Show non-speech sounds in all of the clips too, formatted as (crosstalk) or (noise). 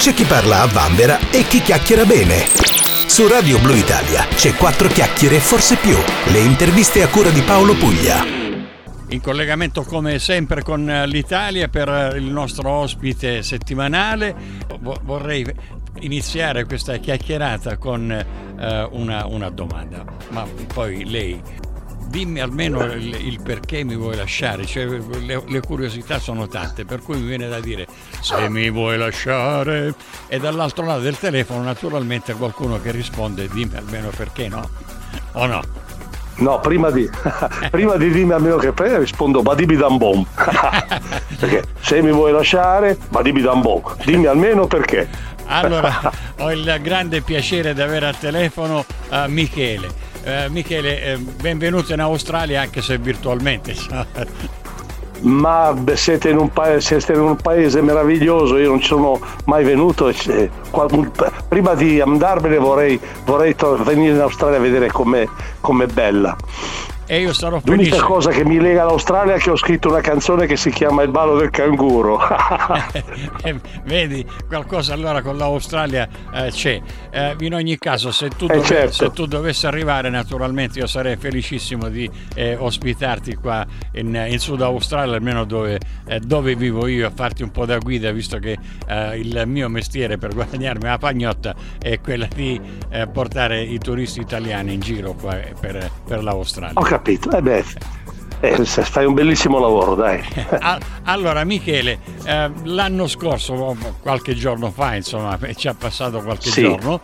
C'è chi parla a vanvera e chi chiacchiera bene. Su Radio Blue Italia c'è quattro chiacchiere e forse più. Le interviste a cura di Paolo Puglia. In collegamento come sempre con l'Italia per il nostro ospite settimanale vorrei iniziare questa chiacchierata con eh, una, una domanda, ma poi lei dimmi almeno il, il, perché mi vuoi lasciare, cioè, le, le, curiosità sono tante, per cui mi viene da dire se mi vuoi lasciare e dall'altro lato del telefono naturalmente qualcuno che risponde dimmi almeno perché no, o no? No, prima di, (laughs) prima di dirmi almeno che prende rispondo Badibi Dambon. (laughs) perché se mi vuoi lasciare, Badibi Dambon, dimmi almeno perché. Allora, (laughs) ho il grande piacere di avere al telefono uh, Michele. Eh, Michele, eh, benvenuto in Australia anche se virtualmente. Ma siete in, paese, siete in, un paese, meraviglioso, io non ci sono mai venuto. Prima di andarmene vorrei, vorrei venire in Australia a vedere com'è, com'è bella e io sarò felice. L'unica cosa che mi lega all'Australia è che ho scritto una canzone che si chiama Il ballo del canguro. (laughs) Eh, vedi, qualcosa allora con l'Australia eh, c'è. Eh, in ogni caso, se tu, eh, dove, certo. se tu, dovessi arrivare, naturalmente io sarei felicissimo di eh, ospitarti qua in, in, Sud Australia, almeno dove, eh, dove, vivo io, a farti un po' da guida, visto che il mio mestiere per guadagnarmi la pagnotta è quella di portare i turisti italiani in giro qua per, per l'Australia. Okay capito. Eh beh, eh, fai un bellissimo lavoro, dai. (laughs) allora, Michele, eh, l'anno scorso, qualche giorno fa, insomma, (laughs) ci ha passato qualche sì. giorno,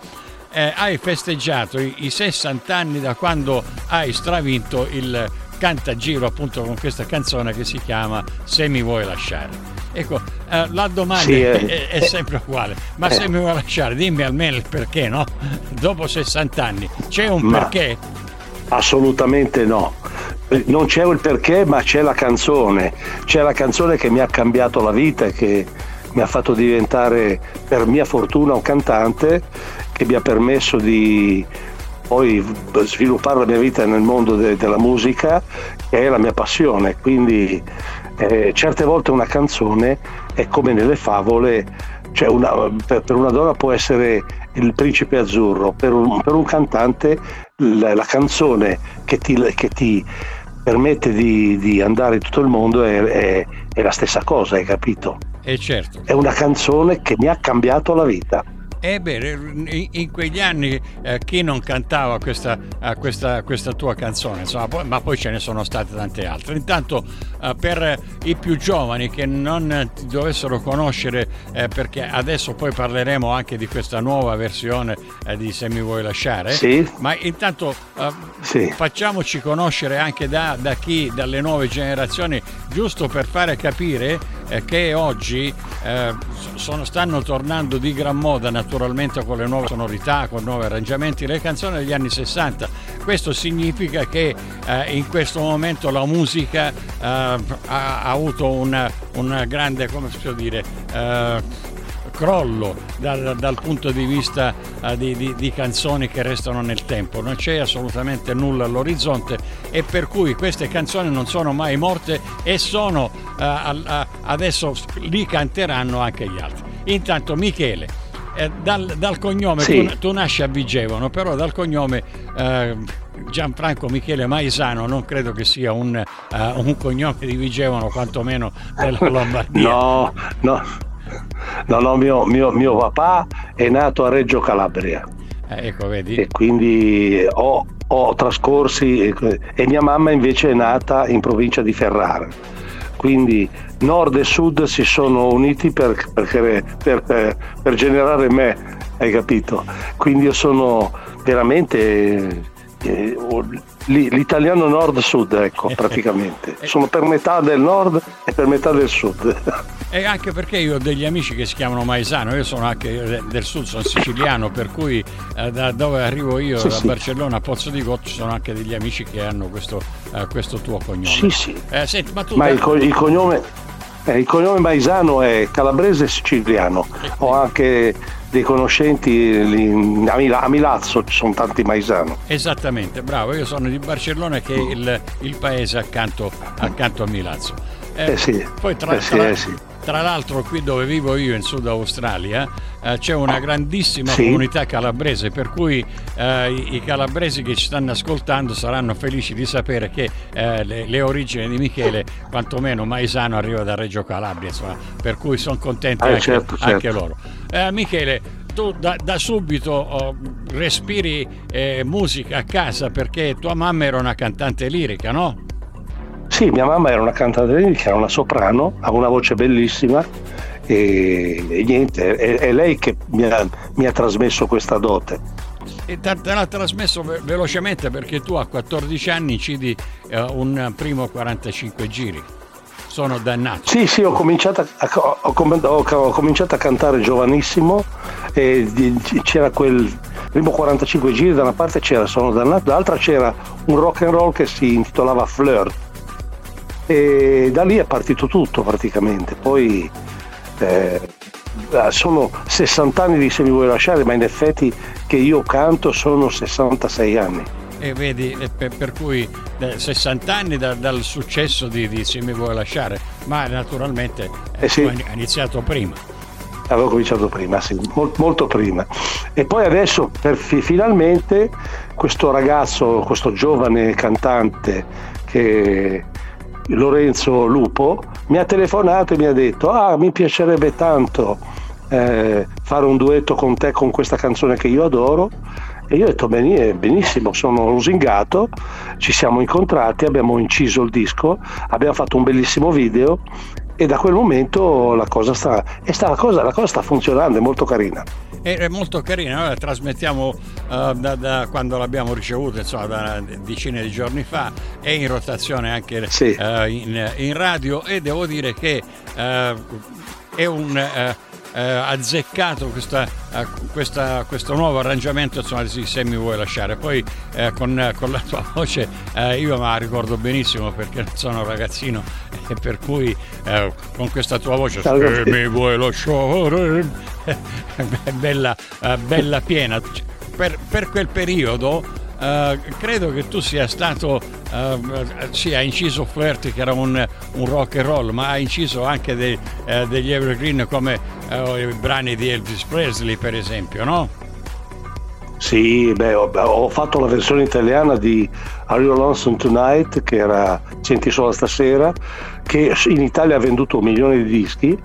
eh, hai festeggiato i, i 60 anni da quando hai stravinto il cantagiro appunto con questa canzone che si chiama Se mi vuoi lasciare. Ecco, eh, la domanda sì, è, è, è, sempre uguale, ma eh. se mi vuoi lasciare dimmi almeno il perché, no? (laughs) Dopo 60 anni, c'è un ma... perché? Assolutamente no. Non c'è il perché, ma c'è la canzone. C'è la canzone che mi ha cambiato la vita e che mi ha fatto diventare, per mia fortuna, un cantante che mi ha permesso di poi sviluppare la mia vita nel mondo de- della musica, che è la mia passione. Quindi eh, certe volte una canzone è come nelle favole, cioè una, per, per, una donna può essere il principe azzurro, per un, per un cantante la, la, canzone che ti, che ti permette di, di, andare in tutto il mondo è, è, è la stessa cosa, hai capito? Eh certo. È una canzone che mi ha cambiato la vita. Eh beh, in quegli anni eh, chi non cantava questa, eh, questa, questa tua canzone, insomma, poi, ma poi ce ne sono state tante altre. Intanto eh, per i più giovani che non ti dovessero conoscere, eh, perché adesso poi parleremo anche di questa nuova versione eh, di Se mi vuoi lasciare, sì. ma intanto sì. facciamoci conoscere anche da, da, chi, dalle nuove generazioni, giusto per fare capire che oggi sono, stanno tornando di gran moda naturalmente con le nuove sonorità, con nuovi arrangiamenti, le canzoni degli anni 60. Questo significa che eh, in questo momento la musica eh, ha, ha, avuto una, una, grande, come posso dire, eh, crollo dal, dal, punto di vista uh, di, di, di, canzoni che restano nel tempo, non c'è assolutamente nulla all'orizzonte e per cui queste canzoni non sono mai morte e sono uh, uh, adesso li canteranno anche gli altri. Intanto Michele, eh, dal, dal, cognome, sì. tu, tu, nasci a Vigevano, però dal cognome eh, Gianfranco Michele Maisano non credo che sia un, uh, un cognome di Vigevano, quantomeno della (laughs) Lombardia. No, no. No, no, mio, mio, mio papà è nato a Reggio Calabria. Eh, ecco, vedi. E quindi ho, ho trascorsi e mia mamma invece è nata in provincia di Ferrara. Quindi nord e sud si sono uniti per, per, per, per generare me, hai capito? Quindi io sono veramente eh, l'italiano nord-sud, ecco, (laughs) praticamente. Sono per metà del nord e per metà del sud. (laughs) E anche perché io ho degli amici che si chiamano Maisano, io sono anche del sud, sono siciliano, per cui eh, da dove arrivo io, sì, da sì. Barcellona, a Pozzo di Gotto, ci sono anche degli amici che hanno questo, eh, questo tuo cognome. Sì, sì. Eh, senti, ma, ma il, co- il, cognome, eh, il cognome Maisano è calabrese e siciliano. Ho anche dei conoscenti lì, a, Mila, a, Milazzo ci sono tanti Maisano. Esattamente, bravo, io sono di Barcellona che è il, il paese accanto, accanto a Milazzo. Eh, eh sì, poi tra, eh sì, tra, eh sì. Tra l'altro qui dove vivo io in Sud Australia eh, c'è una grandissima sì. comunità calabrese, per cui eh, i, calabresi che ci stanno ascoltando saranno felici di sapere che eh, le, le, origini di Michele, quantomeno Maisano, arriva da Reggio Calabria, insomma, per cui sono contenti ah, anche, certo, certo. anche loro. Eh, Michele, tu da, da subito oh, respiri eh, musica a casa perché tua mamma era una cantante lirica, no? Sì, mia mamma era una cantante lirica, era una soprano, ha una voce bellissima e, e niente, è, è, lei che mi ha, mi ha trasmesso questa dote. E te, l'ha trasmesso ve- velocemente perché tu a 14 anni incidi eh, un primo 45 giri sono dannato. Sì, sì, ho cominciato a, ho, ho cominciato a cantare giovanissimo e c'era quel primo 45 giri da una parte c'era Sono dannato, dall'altra c'era un rock and roll che si intitolava Flirt e da lì è partito tutto praticamente. Poi eh, sono 60 anni di Se mi vuoi lasciare, ma in effetti che io canto sono 66 anni e vedi per, per cui 60 anni da, dal successo di, di, Se mi vuoi lasciare, ma naturalmente eh sì. ha iniziato prima. Avevo cominciato prima, sì, molto, molto prima. E poi adesso per, finalmente questo ragazzo, questo giovane cantante che Lorenzo Lupo mi ha telefonato e mi ha detto ah mi piacerebbe tanto eh, fare un duetto con te con questa canzone che io adoro. E io ho detto benissimo, sono lusingato, ci siamo incontrati, abbiamo inciso il disco, abbiamo fatto un bellissimo video e da quel momento la cosa sta, sta, la cosa, la cosa sta funzionando, è molto carina. È molto carina, noi la trasmettiamo uh, da, da, quando l'abbiamo ricevuta, insomma, da decine di giorni fa, è in rotazione anche sì. uh, in, in, radio e devo dire che uh, è un eh, azzeccato questa, eh, questa, questo nuovo arrangiamento insomma di Se mi vuoi lasciare. Poi eh, con, con, la tua voce eh, io me la ricordo benissimo perché sono un ragazzino e per cui eh, con questa tua voce Se mi vuoi lasciare (laughs) bella, eh, bella piena. Per, per quel periodo Uh, credo che tu sia stato, uh, sì, hai inciso Flirt che era un, un, rock and roll, ma hai inciso anche dei, uh, degli evergreen come i brani di Elvis Presley, per esempio, no? Sì, beh, ho, ho, fatto la versione italiana di Are You Lonesome Tonight, che era Senti solo stasera, che in Italia ha venduto un milione di dischi.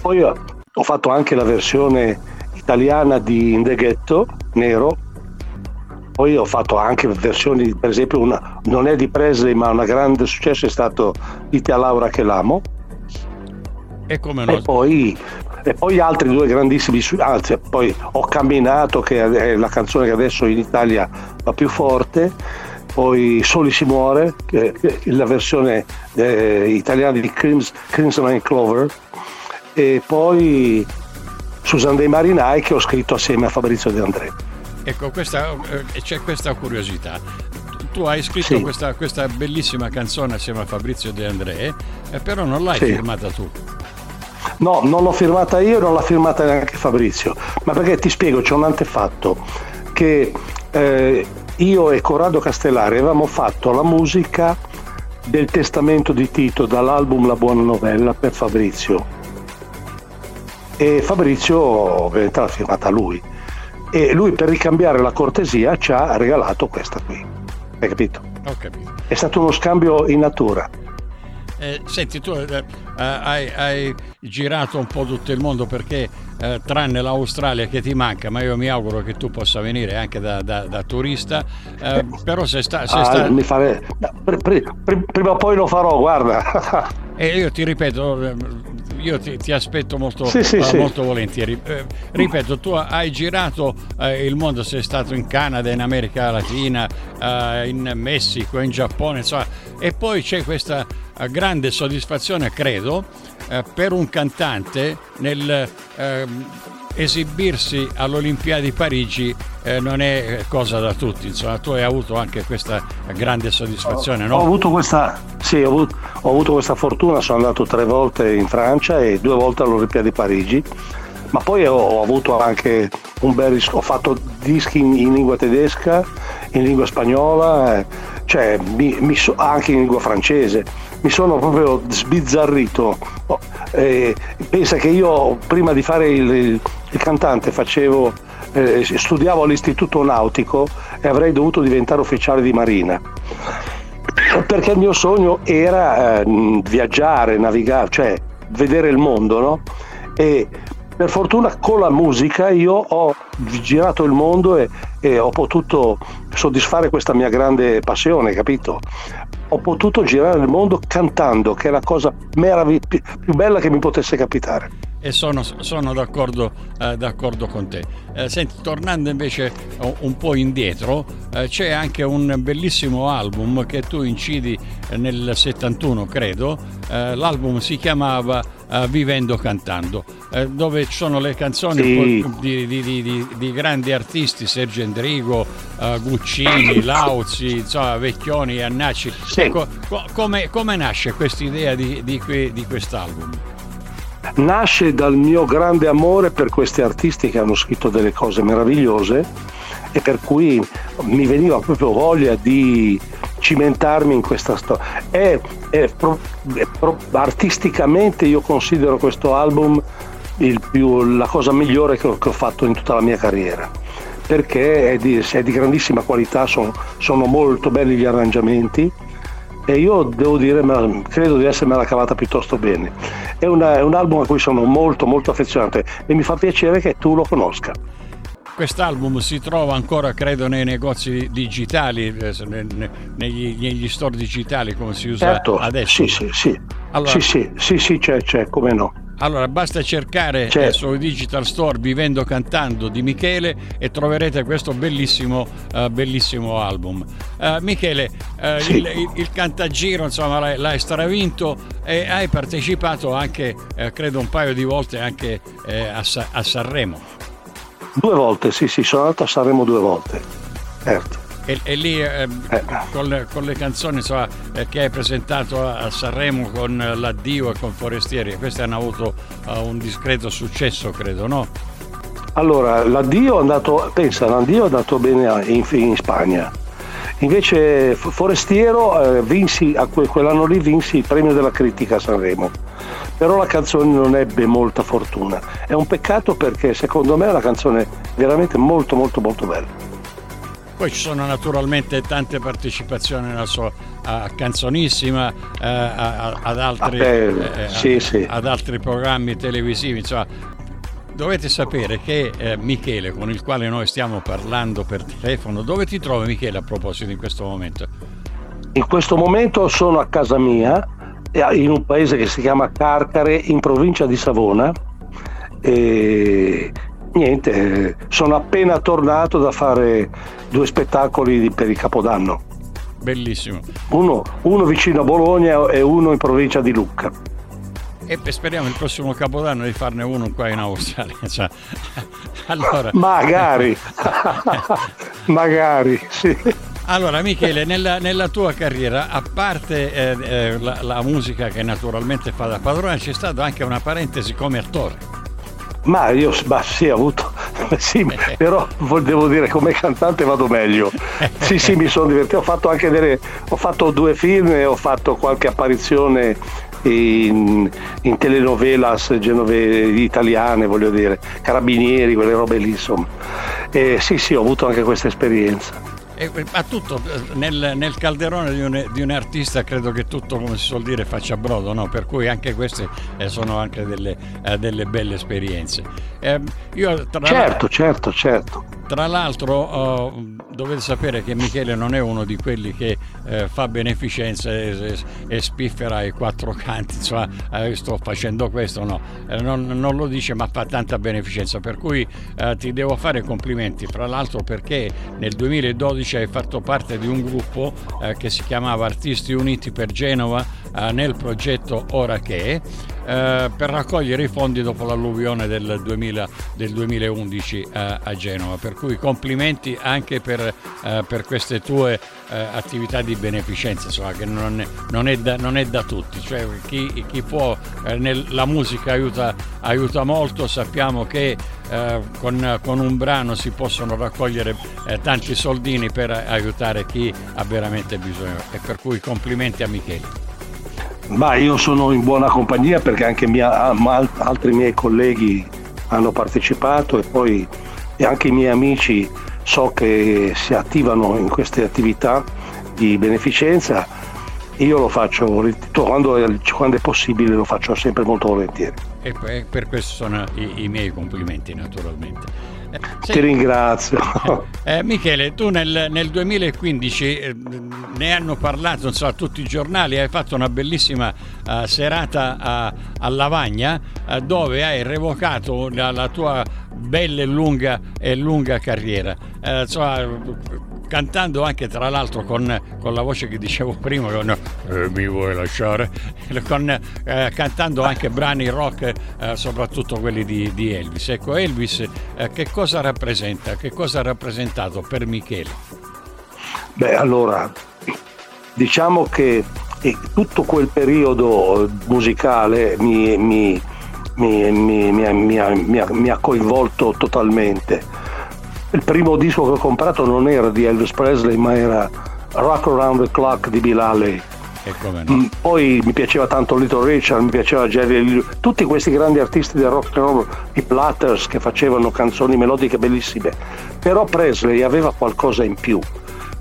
Poi ho fatto anche la versione italiana di In The Ghetto, Nero, poi ho fatto anche versioni, per esempio, una, non è di Presley, ma un grande successo è stato Dite a Laura che l'amo. E come no? E poi, e poi altri due grandissimi, anzi, poi ho camminato, che è la canzone che adesso in Italia va più forte. Poi Soli si muore, che è la versione eh, italiana di Crims, Crimson and Clover. E poi Susan dei Marinai che ho scritto assieme a Fabrizio De André. Ecco, questa, eh, c'è questa curiosità. Tu hai scritto sì. questa, questa, bellissima canzone assieme a Fabrizio De André, eh, però non l'hai sì. firmata tu. No, non l'ho firmata io, non l'ha firmata neanche Fabrizio, ma perché ti spiego, c'è un antefatto che eh, io e Corrado Castellari avevamo fatto la musica del testamento di Tito dall'album La buona novella per Fabrizio e Fabrizio ovviamente l'ha firmata lui e lui per ricambiare la cortesia ci ha regalato questa qui. Hai capito? Ho capito. È stato uno scambio in natura. Eh, senti, tu eh, hai, hai, girato un po' tutto il mondo perché, eh, tranne l'Australia che ti manca, ma io mi auguro che tu possa venire anche da, da, da turista, eh, però se sta... Se ah, sta... Mi fare... prima o poi lo farò, guarda. E io ti ripeto, io ti, ti aspetto molto, sì, sì, uh, molto volentieri. Eh, ripeto, tu hai girato eh, il mondo, sei stato in Canada, in America Latina, eh, in Messico, in Giappone, insomma, e poi c'è questa eh, grande soddisfazione, credo, eh, per un cantante nel ehm, esibirsi all'Olimpiadi di Parigi eh, non è cosa da tutti, insomma tu hai avuto anche questa grande soddisfazione, no? Ho avuto questa, sì, ho avuto, ho avuto questa fortuna, sono andato tre volte in Francia e due volte all'Olimpiadi di Parigi, ma poi ho, ho avuto anche un bel ho fatto dischi in, in, lingua tedesca, in lingua spagnola, cioè mi, mi so, anche in lingua francese, mi sono proprio sbizzarrito. Oh, eh, pensa che io prima di fare il, il, cantante facevo, eh, studiavo all'istituto nautico e avrei dovuto diventare ufficiale di marina perché il mio sogno era eh, viaggiare, navigare, cioè vedere il mondo, no? E per fortuna con la musica io ho girato il mondo e, e ho potuto soddisfare questa mia grande passione, capito? Ho potuto girare il mondo cantando, che è la cosa meravigli- più bella che mi potesse capitare e sono, sono d'accordo, eh, d'accordo, con te. Eh, senti, tornando invece un po' indietro, eh, c'è anche un bellissimo album che tu incidi nel 71, credo. Eh, l'album si chiamava eh, Vivendo Cantando, dove ci sono le canzoni sì. di, di, di, di, grandi artisti, Sergio Endrigo, Guccini, Lauzi, insomma, Vecchioni, Annacci. Sì. Ecco, co- come, come, nasce questa idea di, di quest'album? nasce dal mio grande amore per questi artisti che hanno scritto delle cose meravigliose e per cui mi veniva proprio voglia di cimentarmi in questa storia. E, e pro, pro, artisticamente io considero questo album più, la cosa migliore che ho, che ho, fatto in tutta la mia carriera perché è di, è di grandissima qualità, sono, sono molto belli gli arrangiamenti e io devo dire, credo di essermela cavata piuttosto bene. È, una, è un album a cui sono molto molto affezionato e mi fa piacere che tu lo conosca. Quest'album si trova ancora, credo, nei negozi digitali, eh, negli, negli store digitali come si usa certo, adesso. Sì, sì, sì. Allora, sì, sì, sì, sì, c'è, c'è, come no. Allora basta cercare certo. sul Digital Store Vivendo Cantando di Michele e troverete questo bellissimo, uh, bellissimo album. Uh, Michele, uh, sì. il, il, Cantagiro insomma l'hai, l'hai, stravinto e hai partecipato anche, credo un paio di volte anche a, a Sanremo. Due volte, sì, sì, sono andato a Sanremo due volte, certo. E, e lì eh, eh. Con, le, con, le, canzoni insomma, eh, che hai presentato a Sanremo con l'addio e con Forestieri, queste hanno avuto uh, un discreto successo, credo, no? Allora, l'addio è andato, pensa, l'addio è andato bene in, in Spagna. Invece Forestiero eh, vinsi, quell'anno lì vinsi il premio della critica a Sanremo. Però la canzone non ebbe molta fortuna. È un peccato perché secondo me è una canzone veramente molto molto molto bella. Poi ci sono naturalmente tante partecipazioni nella sua a Canzonissima, eh, a, ad, altri, eh, eh, sì, sì. ad altri programmi televisivi. Insomma, dovete sapere che eh, Michele, con il quale noi stiamo parlando per telefono, dove ti trovi Michele a proposito in questo momento? In questo momento sono a casa mia, in un paese che si chiama Carcare, in provincia di Savona. E niente, sono appena tornato da fare due spettacoli per il Capodanno. Bellissimo. Uno, uno vicino a Bologna e uno in provincia di Lucca. E speriamo il prossimo Capodanno di farne uno qua in Australia. (laughs) Cioè, allora... Magari, (laughs) magari, sì. Allora Michele, nella, nella, tua carriera, a parte eh, eh, la, la, musica che naturalmente fa da padrone, c'è stata anche una parentesi come attore. Ma io ma sì, ho avuto, (laughs) sì, però devo dire come cantante vado meglio. (laughs) Sì, sì, mi sono divertito, ho fatto anche delle, ho fatto due film ho fatto qualche apparizione in, in telenovelas genove, italiane, voglio dire, carabinieri, quelle robe lì, insomma. E sì, sì, ho avuto anche questa esperienza. Ma tutto nel, nel calderone di un, di un, artista credo che tutto, come si suol dire, faccia brodo, no? per cui anche queste eh, sono anche delle, eh, delle belle esperienze. Eh, io, certo, certo, certo. Tra l'altro oh, dovete sapere che Michele non è uno di quelli che eh, fa beneficenza e, e, spiffera i quattro canti, insomma eh, sto facendo questo, no, eh, non, non, lo dice ma fa tanta beneficenza, per cui eh, ti devo fare complimenti, fra l'altro perché nel 2012 hai fatto parte di un gruppo eh, che si chiamava Artisti Uniti per Genova eh, nel progetto Ora che eh, per raccogliere i fondi dopo l'alluvione del, 2000, del 2011 a, a, Genova. Per cui complimenti anche per, eh, per queste tue eh, attività di beneficenza, insomma, che non è, non è, da, non è da, tutti. Cioè, chi, chi può, eh, nel, la musica aiuta, aiuta, molto, sappiamo che eh, con, con, un brano si possono raccogliere eh, tanti soldini per aiutare chi ha veramente bisogno e per cui complimenti a Michele. Ma io sono in buona compagnia perché anche mia, altri miei colleghi hanno partecipato e poi e anche i miei amici so che si attivano in queste attività di beneficenza. Io lo faccio quando è, quando è possibile, lo faccio sempre molto volentieri. E per questo sono i, i miei complimenti naturalmente. Sì. Ti ringrazio. Eh, Michele, tu nel, nel 2015 eh, ne hanno parlato insomma, tutti i giornali, hai fatto una bellissima uh, serata a, a Lavagna uh, dove hai revocato la, la tua bella e lunga, e lunga carriera. Uh, insomma, cantando anche tra l'altro con, con, la voce che dicevo prima, con eh, mi vuoi lasciare, (laughs) con, eh, cantando anche brani rock, eh, soprattutto quelli di, di, Elvis. Ecco, Elvis eh, che cosa rappresenta? Che cosa ha rappresentato per Michele? Beh, allora, diciamo che tutto quel periodo musicale mi, mi, mi, mi ha coinvolto totalmente il primo disco che ho comprato non era di Elvis Presley, ma era Rock Around the Clock di Bill Haley. No. Mm, poi mi piaceva tanto Little Richard, mi piaceva Jerry Lee, tutti questi grandi artisti del rock and roll, i Platters che facevano canzoni melodiche bellissime. Però Presley aveva qualcosa in più,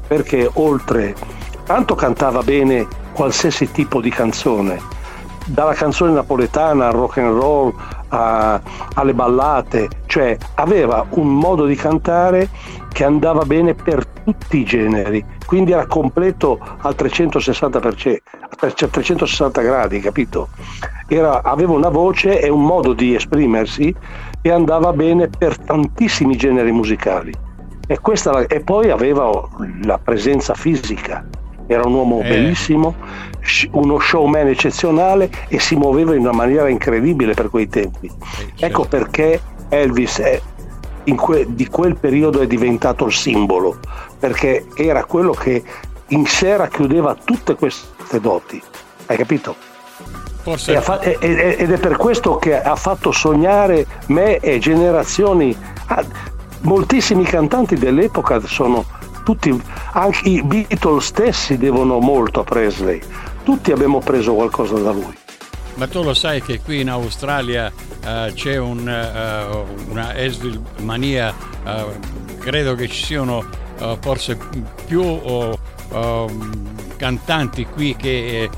perché oltre, tanto cantava bene qualsiasi tipo di canzone, dalla canzone napoletana al rock and roll a, alle ballate, cioè aveva un modo di cantare che andava bene per tutti i generi, quindi era completo al 360%, a 360 gradi, capito? Era, aveva una voce e un modo di esprimersi che andava bene per tantissimi generi musicali. E, questa, e poi aveva la presenza fisica, era un uomo eh. bellissimo, uno showman eccezionale e si muoveva in una maniera incredibile per quei tempi. Eh, ecco certo. perché Elvis è, que- di quel periodo è diventato il simbolo, perché era quello che in sé racchiudeva tutte queste doti. Hai capito? Forse... Fa- ed è per questo che ha fatto sognare me e generazioni. Ah, moltissimi cantanti dell'epoca sono tutti, anche i Beatles stessi devono molto a Presley. Tutti abbiamo preso qualcosa da lui. Ma tu lo sai che qui in Australia uh, c'è un, uh, una Esville mania, uh, credo che ci siano forse più cantanti qui che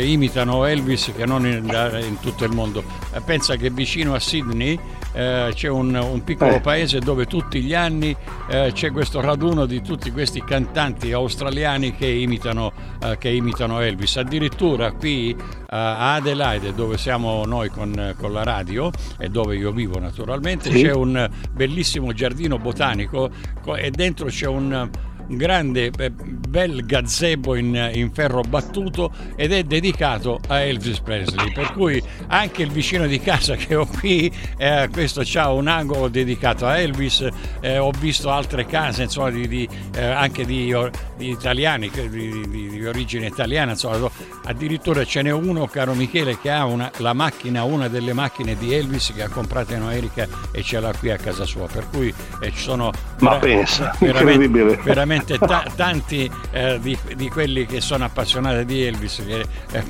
imitano Elvis che non in, in tutto il mondo. pensa che vicino a Sydney eh, c'è un, un piccolo eh. paese dove tutti gli anni eh, c'è questo raduno di tutti questi cantanti australiani che imitano, eh, che imitano Elvis. Addirittura qui eh, a Adelaide, dove siamo noi con, con, la radio e dove io vivo naturalmente, sì. c'è un bellissimo giardino botanico e dentro c'è un un grande bel gazebo in, in, ferro battuto ed è dedicato a Elvis Presley per cui anche il vicino di casa che ho qui eh, questo ha un angolo dedicato a Elvis eh, ho visto altre case insomma di, di, eh, anche di, di italiani di, origine italiana insomma, addirittura ce n'è uno caro Michele che ha una, la macchina una delle macchine di Elvis che ha comprato in America e ce l'ha qui a casa sua per cui eh, ci sono ma pensa veramente, veramente veramente ta- tanti eh, di, di, quelli che sono appassionati di Elvis che eh,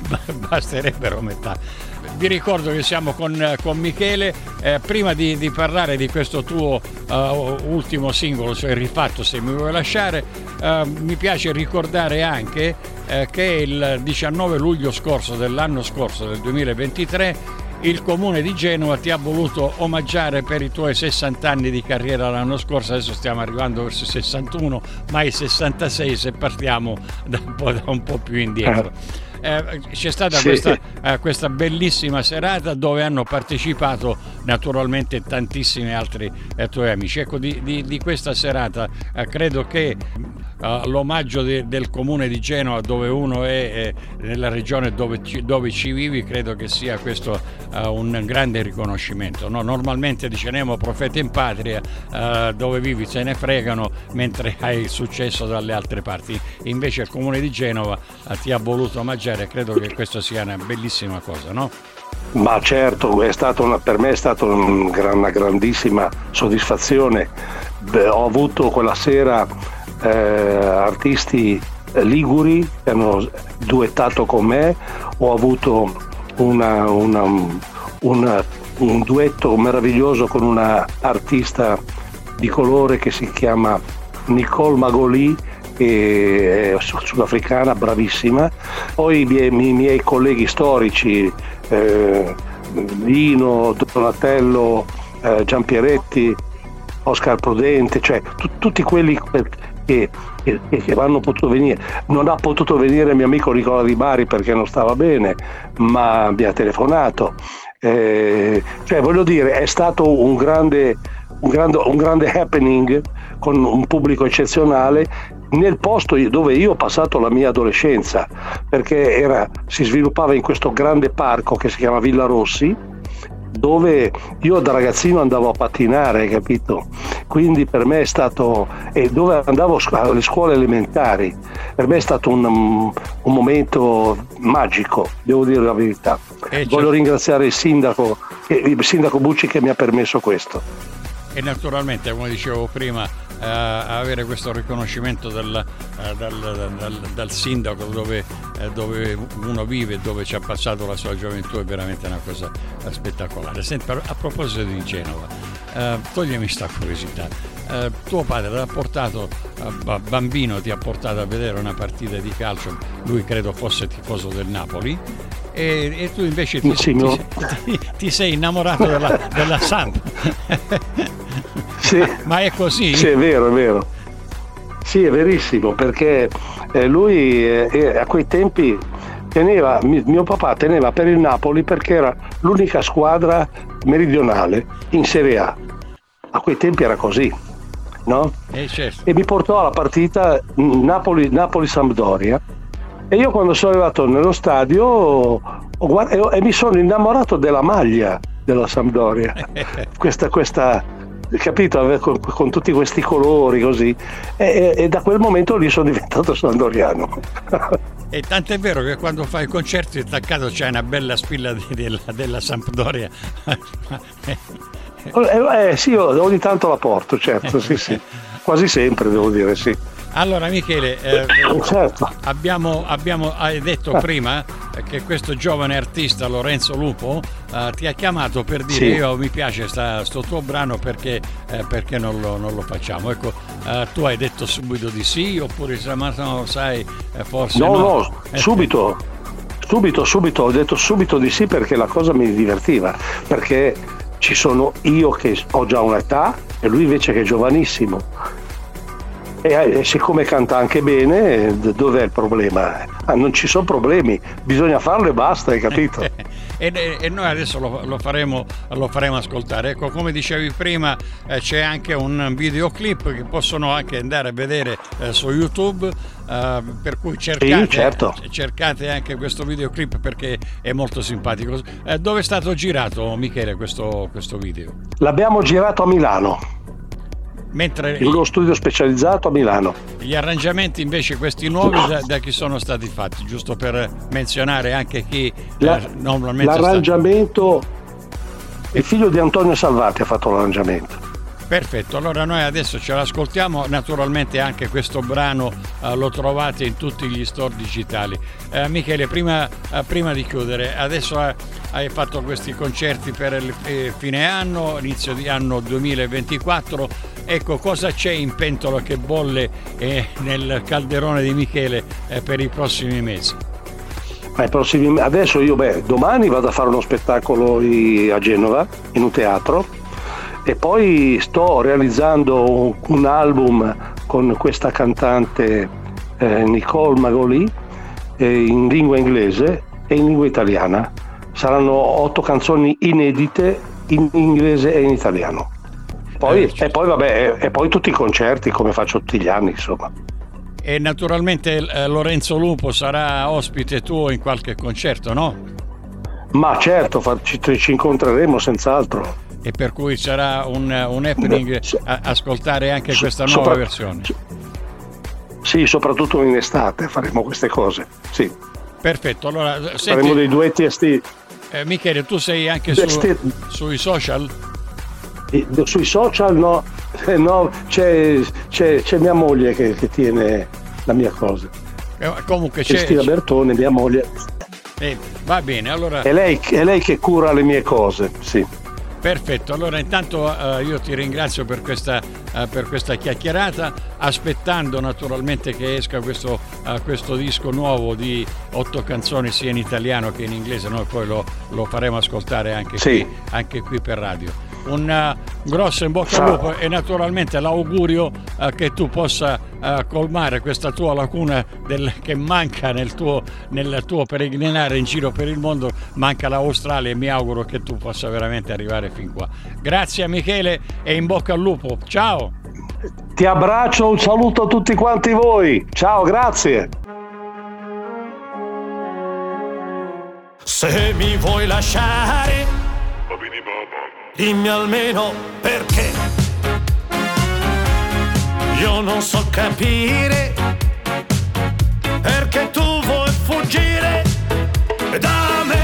basterebbero metà. Vi ricordo che siamo con, con Michele, eh, prima di, di, parlare di questo tuo uh, ultimo singolo, cioè rifatto se mi vuoi lasciare, uh, mi piace ricordare anche uh, che il 19 luglio scorso dell'anno scorso, del 2023, il comune di Genova ti ha voluto omaggiare per i tuoi 60 anni di carriera l'anno scorso, adesso stiamo arrivando verso i 61, ma i 66 se partiamo da un po', da un po più indietro. Eh. eh, c'è stata sì. questa, eh, questa, bellissima serata dove hanno partecipato naturalmente tantissimi altri eh, tuoi amici. Ecco, di, di, di questa serata eh, credo che uh, l'omaggio de, del comune di Genova dove uno è eh, nella regione dove ci, dove ci, vivi credo che sia questo un grande riconoscimento no? normalmente diciamo profeta in patria dove vivi se ne fregano mentre hai successo dalle altre parti invece il comune di Genova ti ha voluto omaggiare e credo che questa sia una bellissima cosa no? Ma certo, una, per me è stata un, una grandissima soddisfazione. Beh, ho avuto quella sera eh, artisti liguri che hanno duettato con me, ho avuto una, una, una, un duetto meraviglioso con una artista di colore che si chiama Nicole Magoli che è sudafricana, bravissima. Poi i miei, i miei colleghi storici, eh, Lino, Donatello, eh, Giampieretti, Oscar Prudente, cioè t- tutti quelli che, che, che, hanno potuto venire. Non ha potuto venire mio amico Nicola Di Bari perché non stava bene, ma mi ha telefonato. Eh, cioè, voglio dire, è stato un grande, un, grande, un grande happening con un pubblico eccezionale nel posto dove io ho passato la mia adolescenza, perché era, si sviluppava in questo grande parco che si chiama Villa Rossi, dove io da ragazzino andavo a pattinare, capito? Quindi per me è stato, e dove andavo alle scuole elementari, per me è stato un, un momento magico, devo dire la verità. Eh, Voglio certo. ringraziare il sindaco, il sindaco Bucci che mi ha permesso questo. E naturalmente, come dicevo prima, eh, avere questo riconoscimento dal, eh, dal, dal, dal sindaco dove, eh, dove, uno vive e dove ci ha passato la sua gioventù è veramente una cosa spettacolare. Senti, a proposito di Genova, eh, toglimi questa curiosità. Eh, tuo padre ti ha portato, eh, bambino ti ha portato a vedere una partita di calcio, lui credo fosse tifoso del Napoli, e, e, tu invece ti, ti, ti, ti, sei innamorato della, della Samp. (laughs) Sì. Ma è così? Sì, è vero, è vero. Sì, è verissimo, perché eh, lui eh, a quei tempi teneva, mio papà teneva per il Napoli perché era l'unica squadra meridionale in Serie A. A quei tempi era così, no? Eh, certo. E mi portò alla partita Napoli, Napoli-Sampdoria e io quando sono arrivato nello stadio guardato, e, mi sono innamorato della maglia della Sampdoria. (laughs) questa, questa capito? Con, con, tutti questi colori così. E, e, da quel momento lì sono diventato sandoriano. (laughs) E tant'è vero che quando fai i concerti attaccato c'è una bella spilla di, della, della Sampdoria. eh, eh, sì, ogni tanto la porto, certo, sì, sì. (laughs) Quasi sempre devo dire, sì. Allora Michele, eh, certo. abbiamo, abbiamo, hai detto eh. prima che questo giovane artista Lorenzo Lupo eh, ti ha chiamato per dire sì. io mi piace questo tuo brano perché, eh, perché non, lo, non, lo, facciamo. Ecco, eh, tu hai detto subito di sì oppure ma no, sai, eh, forse no. No, no, subito, subito, subito, ho detto subito di sì perché la cosa mi divertiva, perché ci sono io che ho già un'età e lui invece che è giovanissimo e siccome canta anche bene, dov'è il problema? Ah, non ci sono problemi, bisogna farlo e basta, hai capito? (laughs) e, e, noi adesso lo, lo, faremo, lo, faremo, ascoltare. Ecco, come dicevi prima, eh, c'è anche un videoclip che possono anche andare a vedere eh, su YouTube. Eh, per cui cercate, sì, certo. cercate, anche questo videoclip perché è molto simpatico. Eh, dove è stato girato, Michele, questo, questo video? L'abbiamo girato a Milano. Mentre in uno studio specializzato a Milano. Gli arrangiamenti invece questi nuovi da, da chi sono stati fatti? Giusto per menzionare anche chi La, eh, normalmente l'arrangiamento sta... il figlio di Antonio Salvati ha fatto l'arrangiamento. Perfetto, allora noi adesso ce l'ascoltiamo, naturalmente anche questo brano eh, lo trovate in tutti gli store digitali. Eh, Michele, prima, eh, prima, di chiudere, adesso hai fatto questi concerti per il eh, fine anno, inizio di anno 2024, ecco cosa c'è in pentola che bolle eh, nel calderone di Michele per i prossimi mesi? Prossimi, adesso io, beh, domani vado a fare uno spettacolo a Genova, in un teatro, e poi sto realizzando un, un album con questa cantante eh, Nicole Magoli in lingua inglese e in lingua italiana. Saranno otto canzoni inedite in inglese e in italiano. Poi, eh, e, poi, vabbè, e poi tutti i concerti come faccio tutti gli anni, insomma. E naturalmente eh, Lorenzo Lupo sarà ospite tuo in qualche concerto, no? Ma certo, ci, ci incontreremo senz'altro. E per cui sarà un, un happening a, ascoltare anche questa nuova Sopra, versione. Sì, soprattutto in estate faremo queste cose. Sì. Perfetto, allora senti, faremo dei duetti estivi. Eh, Michele, tu sei anche su, sui social? Sui social no, (laughs) no c'è, c'è, c'è, mia moglie che, che, tiene la mia cosa. Eh, comunque c'è. Cristina Bertone, mia moglie. Eh, va bene, allora. È lei, è lei che cura le mie cose, sì. Perfetto, allora intanto uh, io ti ringrazio per questa, uh, per questa, chiacchierata, aspettando naturalmente che esca questo, uh, questo, disco nuovo di otto canzoni sia in italiano che in inglese, noi poi lo, lo faremo ascoltare anche, sì. qui, anche qui per radio un uh, grosso in bocca al lupo e naturalmente l'augurio uh, che tu possa uh, colmare questa tua lacuna del, che manca nel tuo, nel tuo peregrinare in giro per il mondo, manca l'Australia e mi auguro che tu possa veramente arrivare fin qua. Grazie a Michele e in bocca al lupo. Ciao! Ti abbraccio, un saluto a tutti quanti voi. Ciao, grazie. Se mi vuoi lasciare dimmi almeno perché. Io non so capire perché tu vuoi fuggire da me.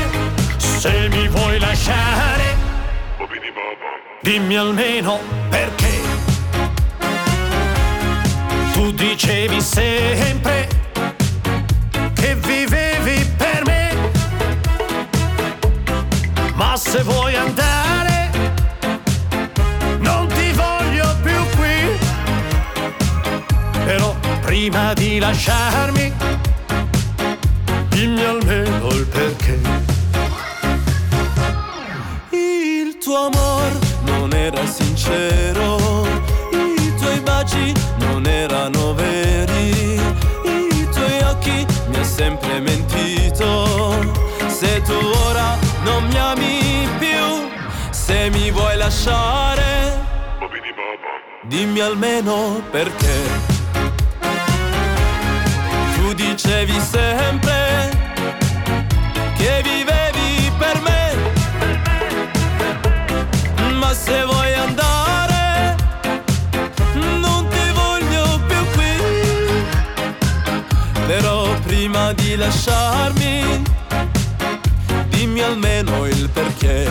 Se mi vuoi lasciare, dimmi almeno perché. Tu dicevi sempre che vivevi per me, ma se vuoi andare prima di lasciarmi, dimmi almeno il perché. Il tuo amor non era sincero, i tuoi baci non erano veri, i tuoi occhi mi hai sempre mentito. Se tu ora non mi ami più, se mi vuoi lasciare, dimmi almeno perché dicevi sempre che vivevi per me. Ma se vuoi andare, non ti voglio più qui. Però prima di lasciarmi, dimmi almeno il perché.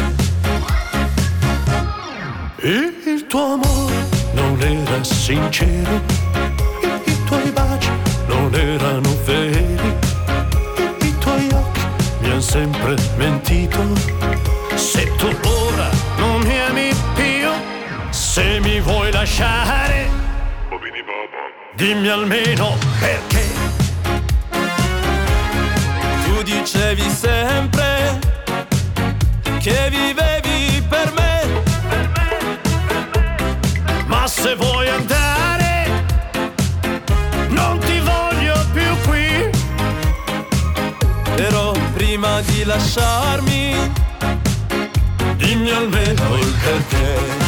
Il tuo amore non era sincero non erano veri. I tuoi occhi mi hanno sempre mentito. Se tu ora non mi ami più, se mi vuoi lasciare, dimmi almeno perché. Tu dicevi sempre che vivevi per me. Ma se vuoi lasciarmi, dimmi almeno il perché.